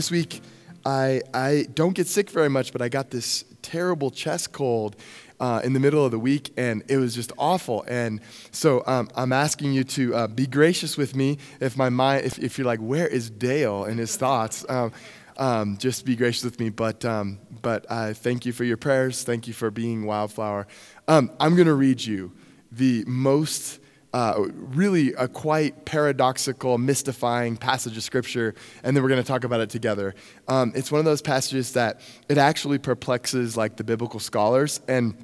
this week, I, I don't get sick very much, but I got this terrible chest cold uh, in the middle of the week, and it was just awful. And so um, I'm asking you to uh, be gracious with me if my mind, if, if you're like, where is Dale and his thoughts? Um, um, just be gracious with me. But, um, but I thank you for your prayers. Thank you for being Wildflower. Um, I'm going to read you the most uh, really a quite paradoxical, mystifying passage of scripture, and then we're going to talk about it together. Um, it's one of those passages that it actually perplexes like the biblical scholars, and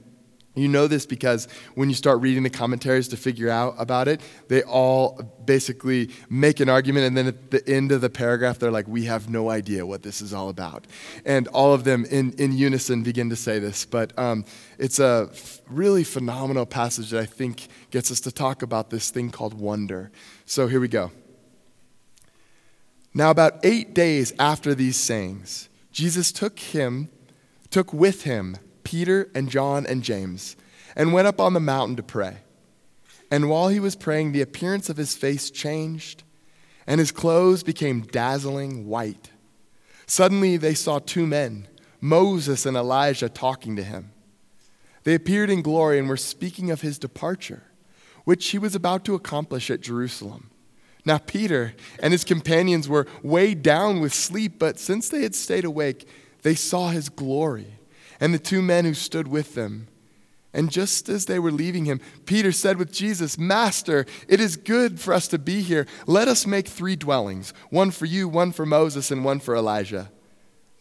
you know this because when you start reading the commentaries to figure out about it, they all basically make an argument, and then at the end of the paragraph, they're like, We have no idea what this is all about. And all of them in, in unison begin to say this. But um, it's a really phenomenal passage that I think gets us to talk about this thing called wonder. So here we go. Now, about eight days after these sayings, Jesus took him, took with him, Peter and John and James, and went up on the mountain to pray. And while he was praying, the appearance of his face changed, and his clothes became dazzling white. Suddenly they saw two men, Moses and Elijah, talking to him. They appeared in glory and were speaking of his departure, which he was about to accomplish at Jerusalem. Now, Peter and his companions were weighed down with sleep, but since they had stayed awake, they saw his glory and the two men who stood with them. And just as they were leaving him, Peter said with Jesus, Master, it is good for us to be here. Let us make three dwellings one for you, one for Moses, and one for Elijah,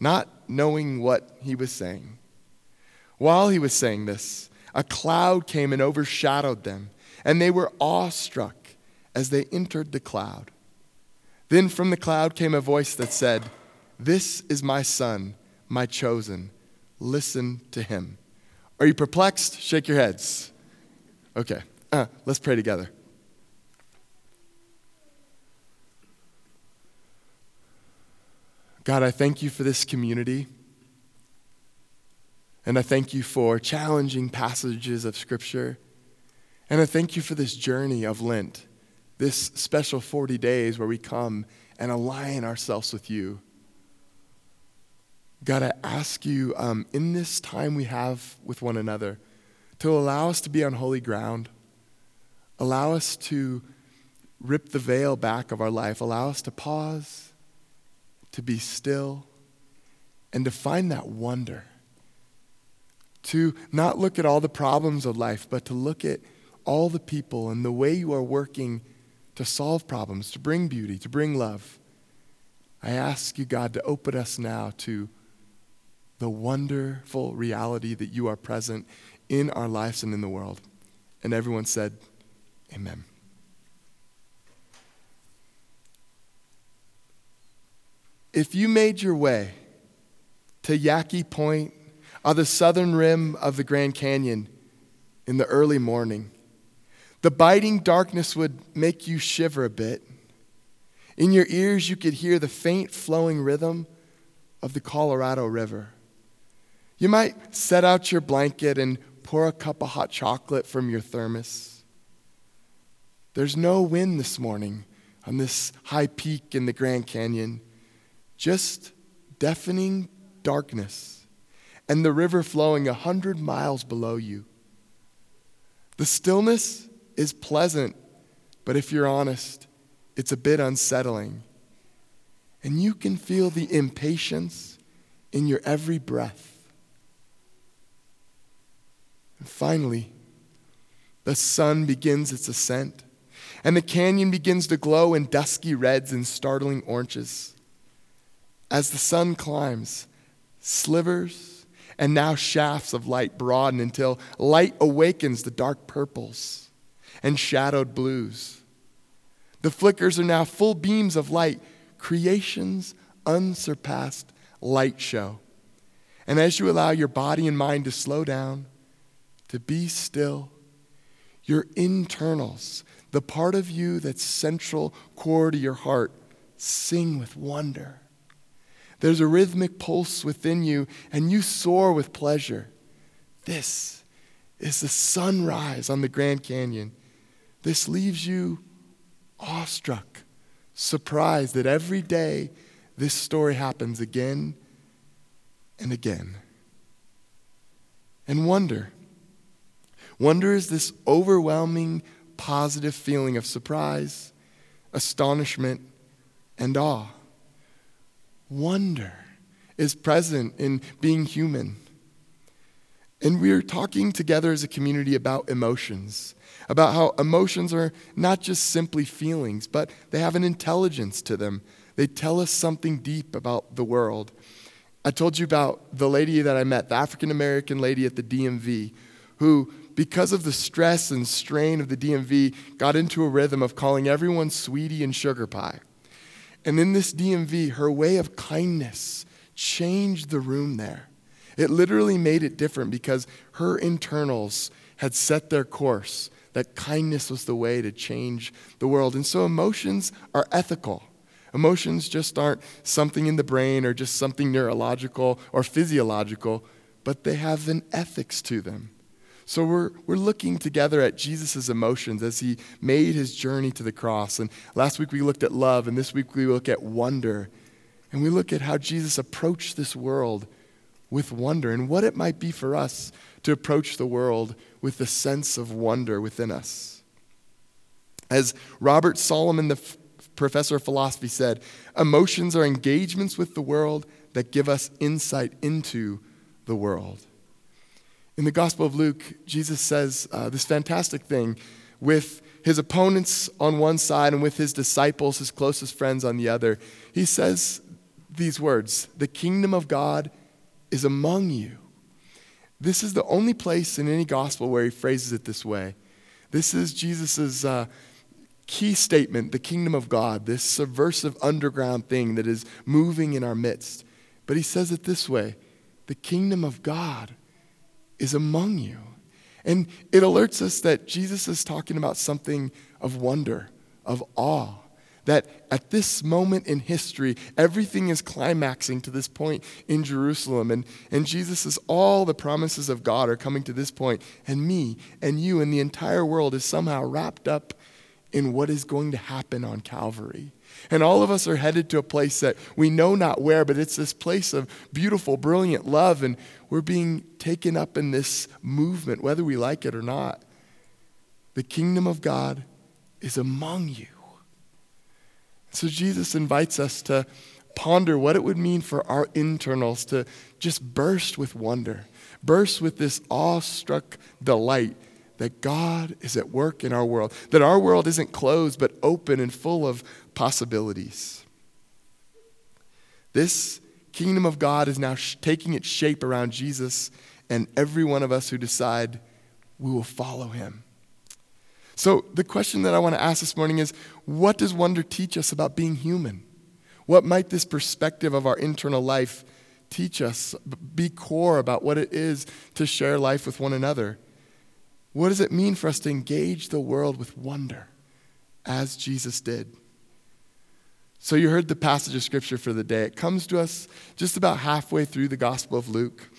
not knowing what he was saying. While he was saying this, a cloud came and overshadowed them, and they were awestruck as they entered the cloud. Then from the cloud came a voice that said, This is my son, my chosen listen to him. Are you perplexed? Shake your heads. Okay, uh, let's pray together. God, I thank you for this community. And I thank you for challenging passages of Scripture. And I thank you for this journey of Lent, this special 40 days where we come and align ourselves with you. God, I ask you um, in this time we have with one another to allow us to be on holy ground, allow us to rip the veil back of our life, allow us to pause, to be still, and to find that wonder. To not look at all the problems of life, but to look at all the people and the way you are working to solve problems, to bring beauty, to bring love. I ask you, God, to open us now to the wonderful reality that you are present in our lives and in the world. And everyone said, Amen. If you made your way to Yaki Point on the southern rim of the Grand Canyon in the early morning, the biting darkness would make you shiver a bit. In your ears, you could hear the faint flowing rhythm of the Colorado River. You might set out your blanket and pour a cup of hot chocolate from your thermos. There's no wind this morning on this high peak in the Grand Canyon, just deafening darkness and the river flowing a hundred miles below you. The stillness is pleasant, but if you're honest, it's a bit unsettling. And you can feel the impatience in your every breath. And finally, the sun begins its ascent, and the canyon begins to glow in dusky reds and startling oranges. As the sun climbs, slivers and now shafts of light broaden until light awakens the dark purples and shadowed blues. The flickers are now full beams of light, creation's unsurpassed light show. And as you allow your body and mind to slow down, to be still. Your internals, the part of you that's central core to your heart, sing with wonder. There's a rhythmic pulse within you, and you soar with pleasure. This is the sunrise on the Grand Canyon. This leaves you awestruck, surprised that every day this story happens again and again. And wonder. Wonder is this overwhelming positive feeling of surprise, astonishment, and awe. Wonder is present in being human. And we're talking together as a community about emotions, about how emotions are not just simply feelings, but they have an intelligence to them. They tell us something deep about the world. I told you about the lady that I met, the African American lady at the DMV, who, because of the stress and strain of the DMV, got into a rhythm of calling everyone sweetie and sugar pie. And in this DMV, her way of kindness changed the room there. It literally made it different because her internals had set their course that kindness was the way to change the world. And so emotions are ethical. Emotions just aren't something in the brain or just something neurological or physiological, but they have an ethics to them. So we're, we're looking together at Jesus' emotions as he made his journey to the cross. And last week we looked at love, and this week we look at wonder. And we look at how Jesus approached this world with wonder and what it might be for us to approach the world with the sense of wonder within us. As Robert Solomon, the f- professor of philosophy, said, emotions are engagements with the world that give us insight into the world. In the Gospel of Luke, Jesus says uh, this fantastic thing with his opponents on one side and with his disciples, his closest friends on the other. He says these words The kingdom of God is among you. This is the only place in any gospel where he phrases it this way. This is Jesus' uh, key statement the kingdom of God, this subversive underground thing that is moving in our midst. But he says it this way the kingdom of God is among you. And it alerts us that Jesus is talking about something of wonder, of awe. That at this moment in history, everything is climaxing to this point in Jerusalem. And, and Jesus is all the promises of God are coming to this point, And me and you and the entire world is somehow wrapped up in what is going to happen on Calvary. And all of us are headed to a place that we know not where, but it's this place of beautiful, brilliant love. And we're being taken up in this movement, whether we like it or not. The kingdom of God is among you. So Jesus invites us to ponder what it would mean for our internals to just burst with wonder, burst with this awestruck delight that God is at work in our world, that our world isn't closed but open and full of possibilities. This kingdom of God is now sh- taking its shape around Jesus and every one of us who decide we will follow him. So, the question that I want to ask this morning is what does wonder teach us about being human? What might this perspective of our internal life teach us, be core about what it is to share life with one another? What does it mean for us to engage the world with wonder as Jesus did? So, you heard the passage of scripture for the day. It comes to us just about halfway through the Gospel of Luke.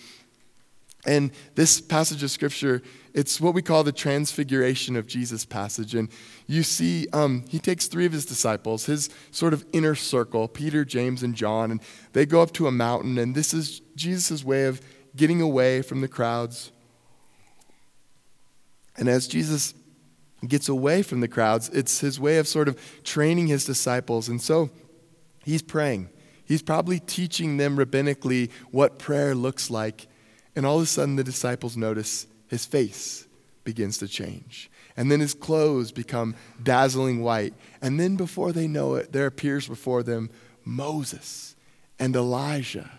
And this passage of scripture, it's what we call the transfiguration of Jesus passage. And you see, um, he takes three of his disciples, his sort of inner circle, Peter, James, and John, and they go up to a mountain. And this is Jesus' way of getting away from the crowds and as Jesus gets away from the crowds, it's his way of sort of training his disciples. And so he's praying. He's probably teaching them rabbinically what prayer looks like. And all of a sudden, the disciples notice his face begins to change. And then his clothes become dazzling white. And then, before they know it, there appears before them Moses and Elijah.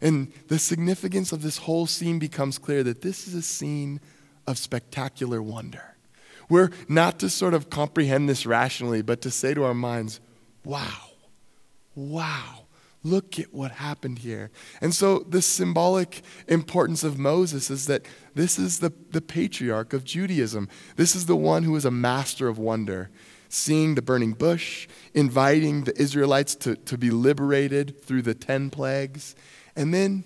And the significance of this whole scene becomes clear that this is a scene of spectacular wonder. We're not to sort of comprehend this rationally, but to say to our minds, wow, wow, look at what happened here. And so, the symbolic importance of Moses is that this is the, the patriarch of Judaism. This is the one who is a master of wonder, seeing the burning bush, inviting the Israelites to, to be liberated through the 10 plagues, and then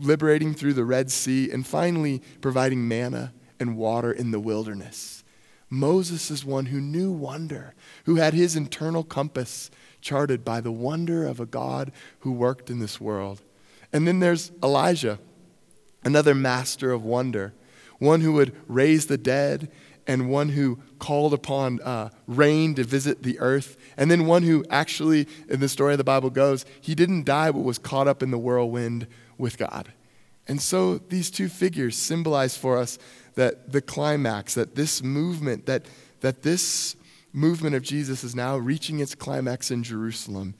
liberating through the Red Sea, and finally providing manna and water in the wilderness. Moses is one who knew wonder, who had his internal compass charted by the wonder of a God who worked in this world. And then there's Elijah, another master of wonder, one who would raise the dead and one who called upon uh, rain to visit the earth, and then one who actually, in the story of the Bible goes, he didn't die but was caught up in the whirlwind with God. And so these two figures symbolize for us that the climax, that this movement, that, that this movement of Jesus is now reaching its climax in Jerusalem.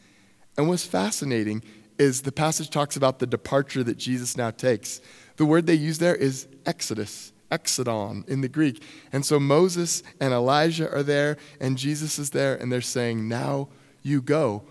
And what's fascinating is the passage talks about the departure that Jesus now takes. The word they use there is exodus, exodon in the Greek. And so Moses and Elijah are there, and Jesus is there, and they're saying, Now you go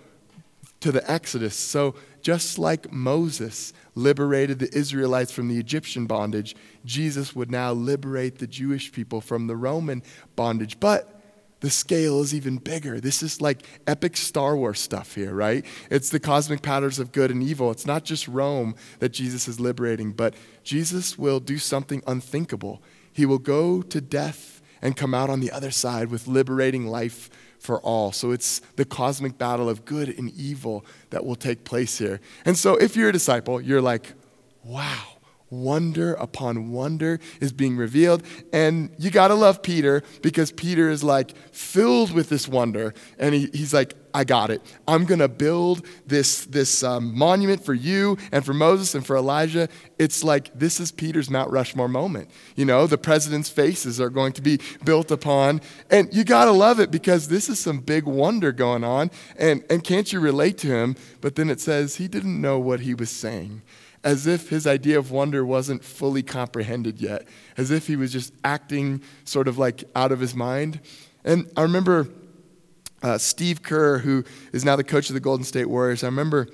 to the exodus. So just like Moses liberated the Israelites from the Egyptian bondage, Jesus would now liberate the Jewish people from the Roman bondage. But the scale is even bigger. This is like epic Star Wars stuff here, right? It's the cosmic patterns of good and evil. It's not just Rome that Jesus is liberating, but Jesus will do something unthinkable. He will go to death and come out on the other side with liberating life for all. So it's the cosmic battle of good and evil that will take place here. And so if you're a disciple, you're like, wow wonder upon wonder is being revealed. And you got to love Peter because Peter is like filled with this wonder. And he, he's like, I got it. I'm going to build this, this um, monument for you and for Moses and for Elijah. It's like this is Peter's Mount Rushmore moment. You know, the president's faces are going to be built upon. And you got to love it because this is some big wonder going on. And, and can't you relate to him? But then it says he didn't know what he was saying as if his idea of wonder wasn't fully comprehended yet, as if he was just acting sort of like out of his mind. And I remember uh, Steve Kerr, who is now the coach of the Golden State Warriors, I remember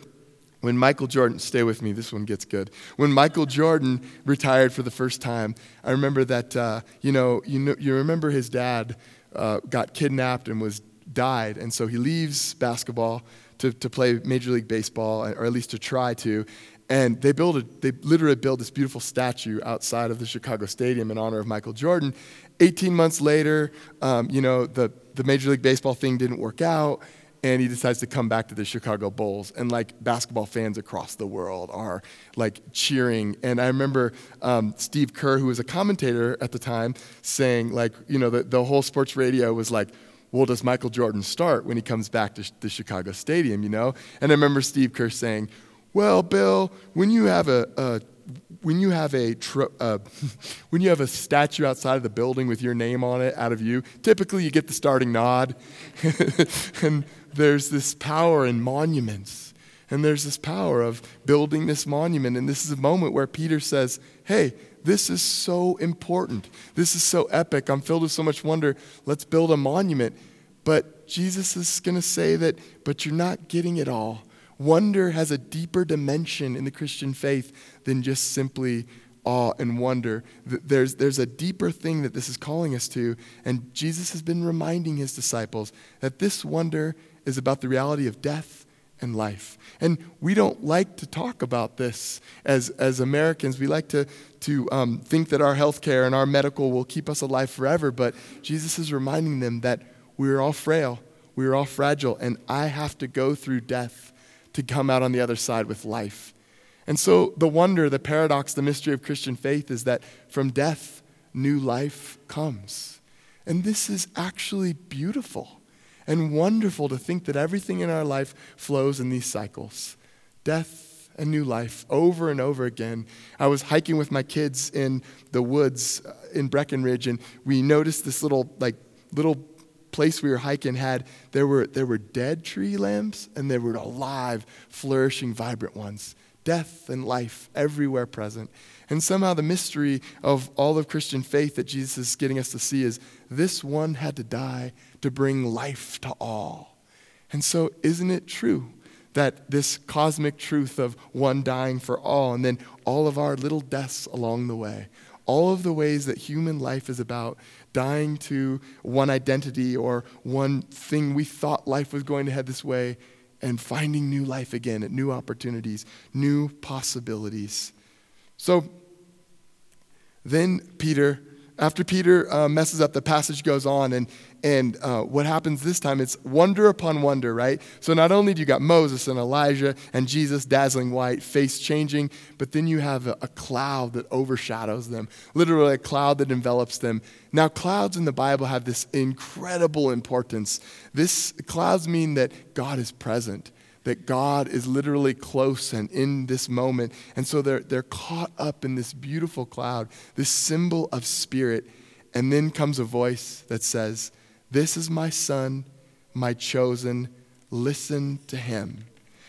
when Michael Jordan, stay with me, this one gets good. When Michael Jordan retired for the first time, I remember that, uh, you, know, you know, you remember his dad uh, got kidnapped and was died, and so he leaves basketball to, to play Major League Baseball, or at least to try to. And they build a, they literally build this beautiful statue outside of the Chicago Stadium in honor of Michael Jordan. 18 months later, um, you know, the, the Major League Baseball thing didn't work out, and he decides to come back to the Chicago Bulls. And like basketball fans across the world are like cheering. And I remember um, Steve Kerr, who was a commentator at the time, saying, like, you know, the, the whole sports radio was like, well, does Michael Jordan start when he comes back to the Chicago Stadium, you know? And I remember Steve Kerr saying, well, Bill, when you have a, a when you have a uh, when you have a statue outside of the building with your name on it out of you, typically you get the starting nod. and there's this power in monuments. And there's this power of building this monument. And this is a moment where Peter says, Hey, this is so important. This is so epic. I'm filled with so much wonder. Let's build a monument. But Jesus is going to say that, but you're not getting it all. Wonder has a deeper dimension in the Christian faith than just simply awe and wonder. There's, there's a deeper thing that this is calling us to, and Jesus has been reminding his disciples that this wonder is about the reality of death and life. And we don't like to talk about this as, as Americans. We like to, to um, think that our health care and our medical will keep us alive forever, but Jesus is reminding them that we're all frail, we're all fragile, and I have to go through death to come out on the other side with life. And so, the wonder, the paradox, the mystery of Christian faith is that from death, new life comes. And this is actually beautiful and wonderful to think that everything in our life flows in these cycles death and new life over and over again. I was hiking with my kids in the woods uh, in Breckenridge, and we noticed this little, like, little place we were hiking had there were there were dead tree limbs and there were alive, flourishing, vibrant ones. Death and life everywhere present. And somehow the mystery of all of Christian faith that Jesus is getting us to see is this one had to die to bring life to all. And so, isn't it true that this cosmic truth of one dying for all and then all of our little deaths along the way, all of the ways that human life is about dying to one identity or one thing we thought life was going to head this way and finding new life again at new opportunities, new possibilities. So then Peter after Peter uh, messes up, the passage goes on, and, and uh, what happens this time? It's wonder upon wonder, right? So not only do you got Moses and Elijah and Jesus, dazzling white, face changing, but then you have a, a cloud that overshadows them, literally a cloud that envelops them. Now, clouds in the Bible have this incredible importance. This clouds mean that God is present that God is literally close and in this moment. And so they're, they're caught up in this beautiful cloud, this symbol of spirit. And then comes a voice that says, This is my son, my chosen. Listen to him.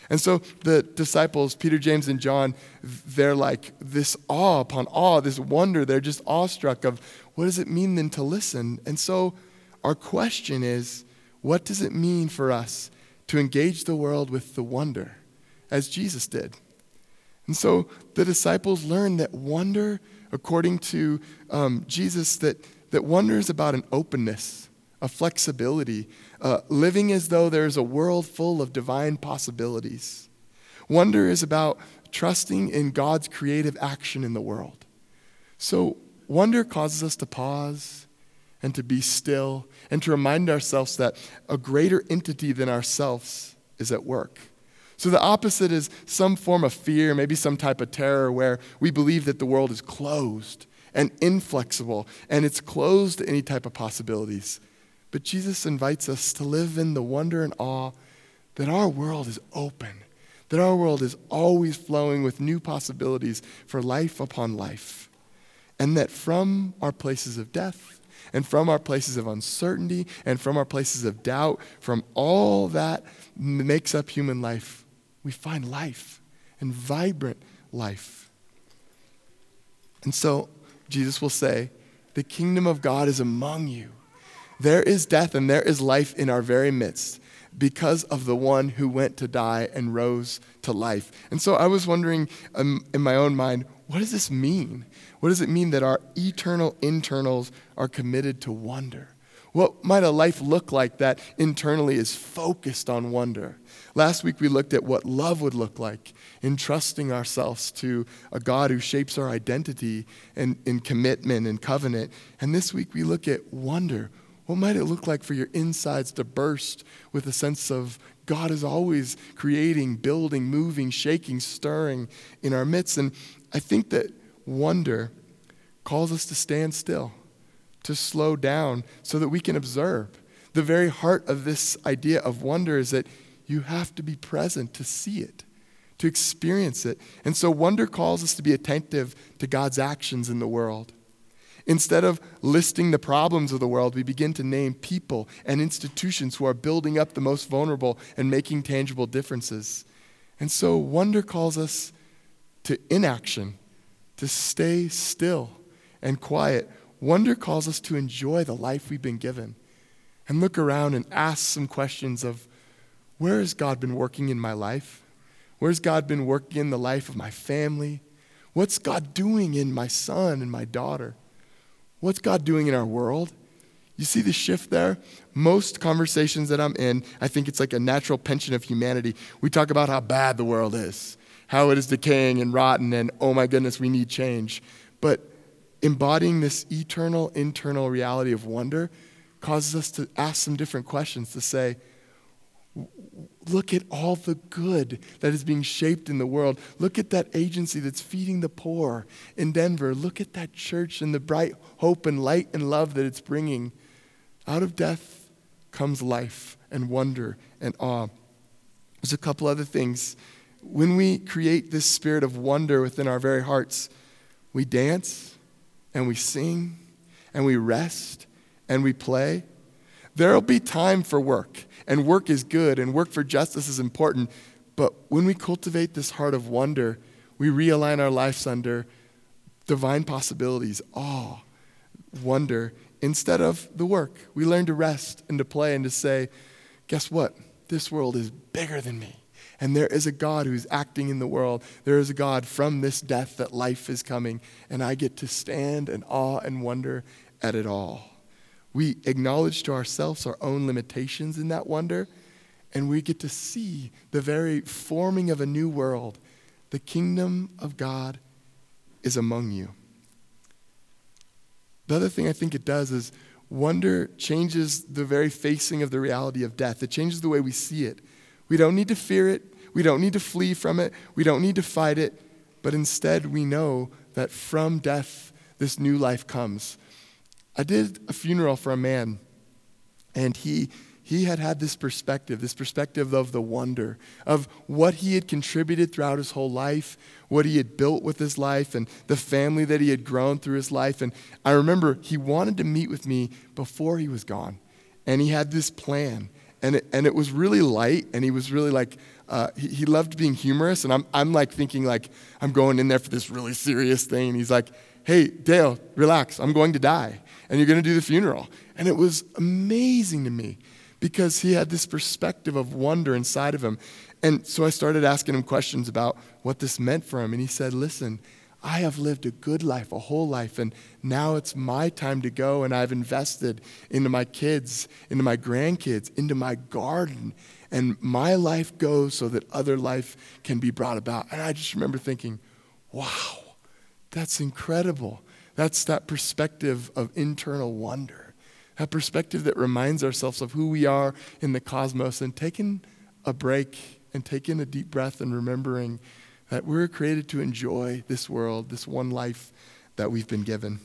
And so the disciples, Peter, James, and John, they're like this awe upon awe, this wonder. They're just awestruck of what does it mean then to listen? And so our question is, what does it mean for us to engage the world with the wonder, as Jesus did. And so the disciples learned that wonder, according to um, Jesus, that, that wonder is about an openness, a flexibility, uh, living as though there's a world full of divine possibilities. Wonder is about trusting in God's creative action in the world. So, wonder causes us to pause and to be still and to remind ourselves that a greater entity than ourselves is at work. So the opposite is some form of fear, maybe some type of terror where we believe that the world is closed and inflexible and it's closed to any type of possibilities. But Jesus invites us to live in the wonder and awe that our world is open, that our world is always flowing with new possibilities for life upon life, and that from our places of death, and from our places of uncertainty and from our places of doubt, from all that makes up human life, we find life and vibrant life. And so Jesus will say, The kingdom of God is among you. There is death and there is life in our very midst because of the one who went to die and rose to life. And so I was wondering um, in my own mind, what does this mean? What does it mean that our eternal internals are committed to wonder? What might a life look like that internally is focused on wonder? Last week we looked at what love would look like, entrusting ourselves to a God who shapes our identity and in commitment and covenant. And this week we look at wonder. What might it look like for your insides to burst with a sense of God is always creating, building, moving, shaking, stirring in our midst? And I think that wonder calls us to stand still, to slow down so that we can observe. The very heart of this idea of wonder is that you have to be present to see it, to experience it. And so wonder calls us to be attentive to God's actions in the world. Instead of listing the problems of the world, we begin to name people and institutions who are building up the most vulnerable and making tangible differences. And so wonder calls us to inaction, to stay still and quiet. Wonder calls us to enjoy the life we've been given and look around and ask some questions of where has God been working in my life? Where's God been working in the life of my family? What's God doing in my son and my daughter? What's God doing in our world? You see the shift there? Most conversations that I'm in, I think it's like a natural pension of humanity. We talk about how bad the world is how it is decaying and rotten, and oh my goodness, we need change. But embodying this eternal internal reality of wonder causes us to ask some different questions to say, look at all the good that is being shaped in the world. Look at that agency that's feeding the poor in Denver. Look at that church and the bright hope and light and love that it's bringing. Out of death comes life and wonder and awe. There's a couple other things when we create this spirit of wonder within our very hearts, we dance and we sing and we rest and we play. There'll be time for work, and work is good, and work for justice is important. But when we cultivate this heart of wonder, we realign our lives under divine possibilities, awe, wonder, instead of the work. We learn to rest and to play and to say, guess what? This world is bigger than me. And there is a God who's acting in the world. There is a God from this death that life is coming. And I get to stand in awe and wonder at it all. We acknowledge to ourselves our own limitations in that wonder, and we get to see the very forming of a new world. The kingdom of God is among you. The other thing I think it does is wonder changes the very facing of the reality of death. It changes the way we see it. We don't need to fear it. We don't need to flee from it. We don't need to fight it. But instead, we know that from death, this new life comes. I did a funeral for a man, and he he had had this perspective, this perspective of the wonder of what he had contributed throughout his whole life, what he had built with his life, and the family that he had grown through his life. And I remember he wanted to meet with me before he was gone. And he had this plan. And it, and it was really light, and he was really like, uh, he, he loved being humorous. And I'm, I'm like thinking, like, I'm going in there for this really serious thing. And he's like, hey, Dale, relax. I'm going to die. And you're going to do the funeral. And it was amazing to me because he had this perspective of wonder inside of him. And so I started asking him questions about what this meant for him. And he said, Listen, I have lived a good life, a whole life, and now it's my time to go. And I've invested into my kids, into my grandkids, into my garden. And my life goes so that other life can be brought about. And I just remember thinking, wow, that's incredible. That's that perspective of internal wonder a perspective that reminds ourselves of who we are in the cosmos and taking a break and taking a deep breath and remembering that we're created to enjoy this world, this one life that we've been given.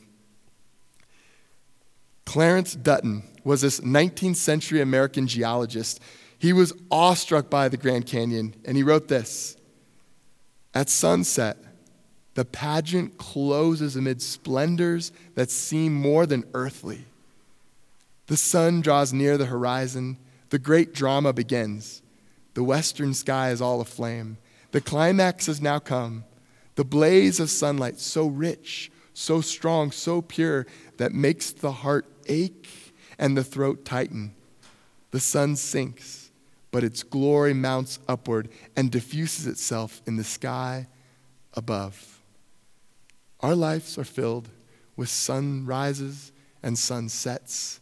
Clarence Dutton was this 19th century American geologist. He was awestruck by the Grand Canyon, and he wrote this At sunset, the pageant closes amid splendors that seem more than earthly. The sun draws near the horizon. The great drama begins. The western sky is all aflame. The climax has now come. The blaze of sunlight, so rich, so strong, so pure, that makes the heart ache and the throat tighten. The sun sinks, but its glory mounts upward and diffuses itself in the sky above. Our lives are filled with sunrises and sunsets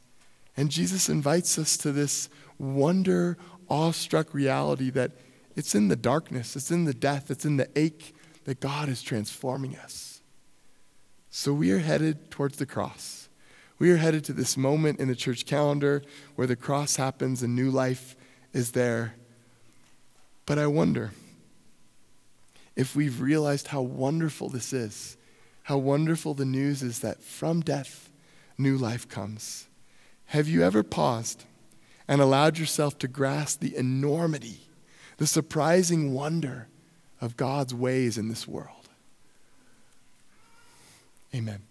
and Jesus invites us to this wonder, awestruck reality that it's in the darkness, it's in the death, it's in the ache that God is transforming us. So we are headed towards the cross. We are headed to this moment in the church calendar where the cross happens and new life is there. But I wonder if we've realized how wonderful this is, how wonderful the news is that from death, new life comes. Have you ever paused and allowed yourself to grasp the enormity, the surprising wonder of God's ways in this world? Amen.